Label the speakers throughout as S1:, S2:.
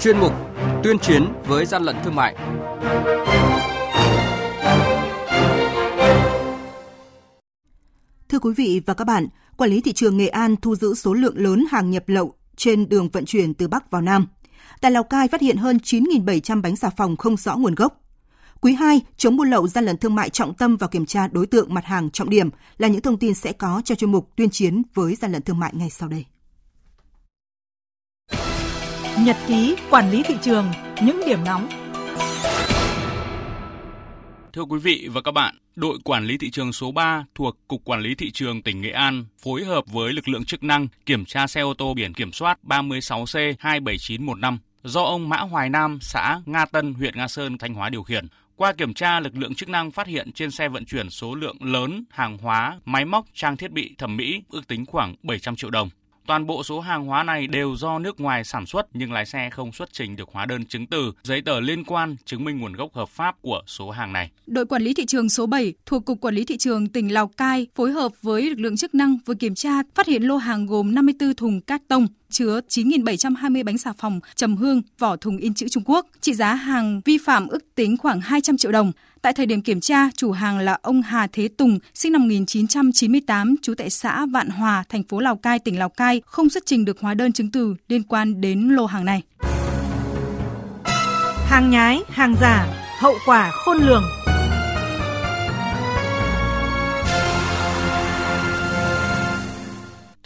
S1: chuyên mục Tuyên chiến với gian lận thương mại.
S2: Thưa quý vị và các bạn, quản lý thị trường Nghệ An thu giữ số lượng lớn hàng nhập lậu trên đường vận chuyển từ Bắc vào Nam. Tại Lào Cai phát hiện hơn 9.700 bánh xà phòng không rõ nguồn gốc. Quý 2, chống buôn lậu gian lận thương mại trọng tâm và kiểm tra đối tượng mặt hàng trọng điểm là những thông tin sẽ có cho chuyên mục tuyên chiến với gian lận thương mại ngay sau đây.
S3: Nhật ký quản lý thị trường, những điểm nóng.
S4: Thưa quý vị và các bạn, đội quản lý thị trường số 3 thuộc Cục Quản lý Thị trường tỉnh Nghệ An phối hợp với lực lượng chức năng kiểm tra xe ô tô biển kiểm soát 36C27915 do ông Mã Hoài Nam, xã Nga Tân, huyện Nga Sơn, Thanh Hóa điều khiển. Qua kiểm tra, lực lượng chức năng phát hiện trên xe vận chuyển số lượng lớn hàng hóa, máy móc, trang thiết bị thẩm mỹ ước tính khoảng 700 triệu đồng. Toàn bộ số hàng hóa này đều do nước ngoài sản xuất nhưng lái xe không xuất trình được hóa đơn chứng từ, giấy tờ liên quan chứng minh nguồn gốc hợp pháp của số hàng này.
S5: Đội quản lý thị trường số 7 thuộc Cục Quản lý Thị trường tỉnh Lào Cai phối hợp với lực lượng chức năng vừa kiểm tra phát hiện lô hàng gồm 54 thùng cát tông chứa 9.720 bánh xà phòng trầm hương vỏ thùng in chữ Trung Quốc. Trị giá hàng vi phạm ước tính khoảng 200 triệu đồng. Tại thời điểm kiểm tra, chủ hàng là ông Hà Thế Tùng, sinh năm 1998, trú tại xã Vạn Hòa, thành phố Lào Cai, tỉnh Lào Cai, không xuất trình được hóa đơn chứng từ liên quan đến lô hàng này.
S3: Hàng nhái, hàng giả, hậu quả khôn lường.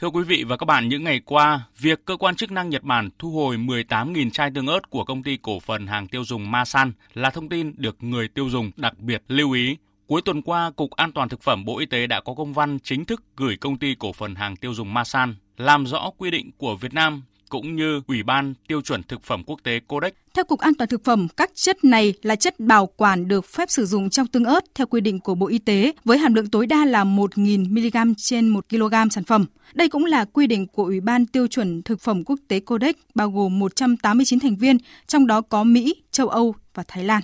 S4: Thưa quý vị và các bạn, những ngày qua, việc cơ quan chức năng Nhật Bản thu hồi 18.000 chai tương ớt của công ty cổ phần hàng tiêu dùng Masan là thông tin được người tiêu dùng đặc biệt lưu ý. Cuối tuần qua, Cục An toàn Thực phẩm Bộ Y tế đã có công văn chính thức gửi công ty cổ phần hàng tiêu dùng Masan làm rõ quy định của Việt Nam cũng như Ủy ban Tiêu chuẩn Thực phẩm Quốc tế Codex.
S5: Theo Cục An toàn Thực phẩm, các chất này là chất bảo quản được phép sử dụng trong tương ớt theo quy định của Bộ Y tế với hàm lượng tối đa là 1.000 mg trên 1 kg sản phẩm. Đây cũng là quy định của Ủy ban Tiêu chuẩn Thực phẩm Quốc tế Codex bao gồm 189 thành viên, trong đó có Mỹ, châu Âu và Thái Lan.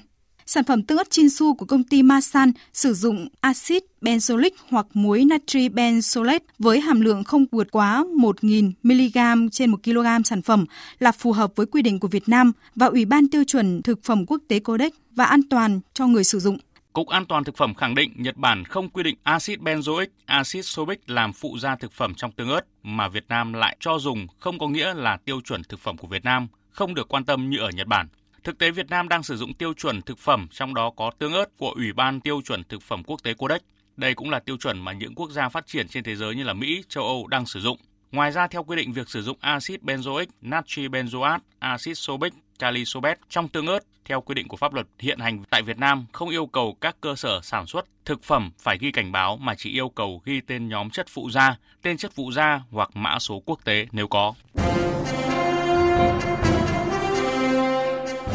S5: Sản phẩm tương ớt Chinsu của công ty Masan sử dụng axit benzoic hoặc muối natri benzoate với hàm lượng không vượt quá 1.000 mg trên 1 kg sản phẩm là phù hợp với quy định của Việt Nam và Ủy ban tiêu chuẩn thực phẩm quốc tế Codex và an toàn cho người sử dụng.
S4: Cục An toàn thực phẩm khẳng định Nhật Bản không quy định axit benzoic, axit sorbic làm phụ gia thực phẩm trong tương ớt mà Việt Nam lại cho dùng không có nghĩa là tiêu chuẩn thực phẩm của Việt Nam, không được quan tâm như ở Nhật Bản. Thực tế Việt Nam đang sử dụng tiêu chuẩn thực phẩm, trong đó có tương ớt của Ủy ban Tiêu chuẩn Thực phẩm Quốc tế Codex. Đây cũng là tiêu chuẩn mà những quốc gia phát triển trên thế giới như là Mỹ, châu Âu đang sử dụng. Ngoài ra, theo quy định, việc sử dụng axit benzoic, natri benzoate, axit sorbic, kali sobet trong tương ớt theo quy định của pháp luật hiện hành tại Việt Nam không yêu cầu các cơ sở sản xuất thực phẩm phải ghi cảnh báo mà chỉ yêu cầu ghi tên nhóm chất phụ gia, tên chất phụ gia hoặc mã số quốc tế nếu có.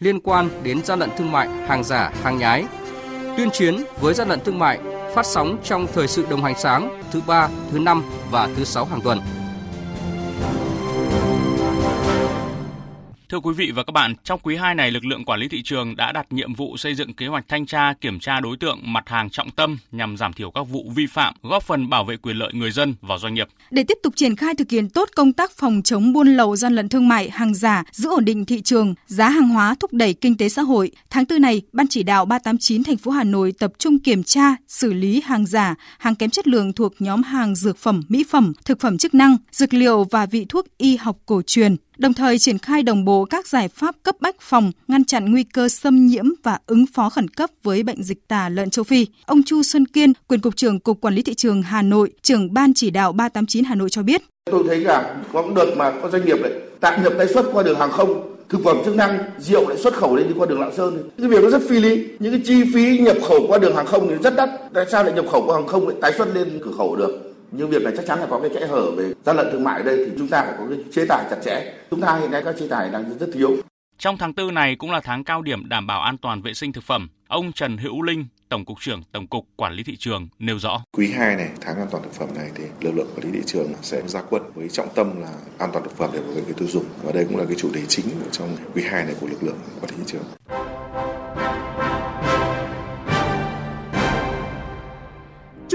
S1: liên quan đến gian lận thương mại, hàng giả, hàng nhái. Tuyên chiến với gian lận thương mại phát sóng trong thời sự đồng hành sáng thứ ba, thứ năm và thứ sáu hàng tuần.
S4: Thưa quý vị và các bạn, trong quý 2 này, lực lượng quản lý thị trường đã đặt nhiệm vụ xây dựng kế hoạch thanh tra, kiểm tra đối tượng mặt hàng trọng tâm nhằm giảm thiểu các vụ vi phạm, góp phần bảo vệ quyền lợi người dân và doanh nghiệp.
S5: Để tiếp tục triển khai thực hiện tốt công tác phòng chống buôn lậu gian lận thương mại, hàng giả, giữ ổn định thị trường, giá hàng hóa thúc đẩy kinh tế xã hội, tháng 4 này, Ban chỉ đạo 389 thành phố Hà Nội tập trung kiểm tra, xử lý hàng giả, hàng kém chất lượng thuộc nhóm hàng dược phẩm, mỹ phẩm, thực phẩm chức năng, dược liệu và vị thuốc y học cổ truyền, đồng thời triển khai đồng bộ các giải pháp cấp bách phòng, ngăn chặn nguy cơ xâm nhiễm và ứng phó khẩn cấp với bệnh dịch tả lợn châu Phi. Ông Chu Xuân Kiên, quyền cục trưởng Cục Quản lý thị trường Hà Nội, trưởng ban chỉ đạo 389 Hà Nội cho biết.
S6: Tôi thấy là có đợt mà có doanh nghiệp lại tạm nhập tái xuất qua đường hàng không thực phẩm chức năng rượu lại xuất khẩu lên đi qua đường lạng sơn cái việc nó rất phi lý những cái chi phí nhập khẩu qua đường hàng không thì rất đắt tại sao lại nhập khẩu qua hàng không lại tái xuất lên cửa khẩu được nhưng việc này chắc chắn là có cái kẽ hở về gian lận thương mại ở đây thì chúng ta phải có cái chế tài chặt chẽ chúng ta hiện nay các chế tài đang rất thiếu
S4: Trong tháng 4 này cũng là tháng cao điểm đảm bảo an toàn vệ sinh thực phẩm. Ông Trần Hữu Linh, Tổng cục trưởng Tổng cục Quản lý thị trường nêu rõ.
S7: Quý 2 này, tháng an toàn thực phẩm này thì lực lượng quản lý thị trường sẽ ra quân với trọng tâm là an toàn thực phẩm để bảo vệ người tiêu dùng và đây cũng là cái chủ đề chính trong quý 2 này của lực lượng quản lý thị trường.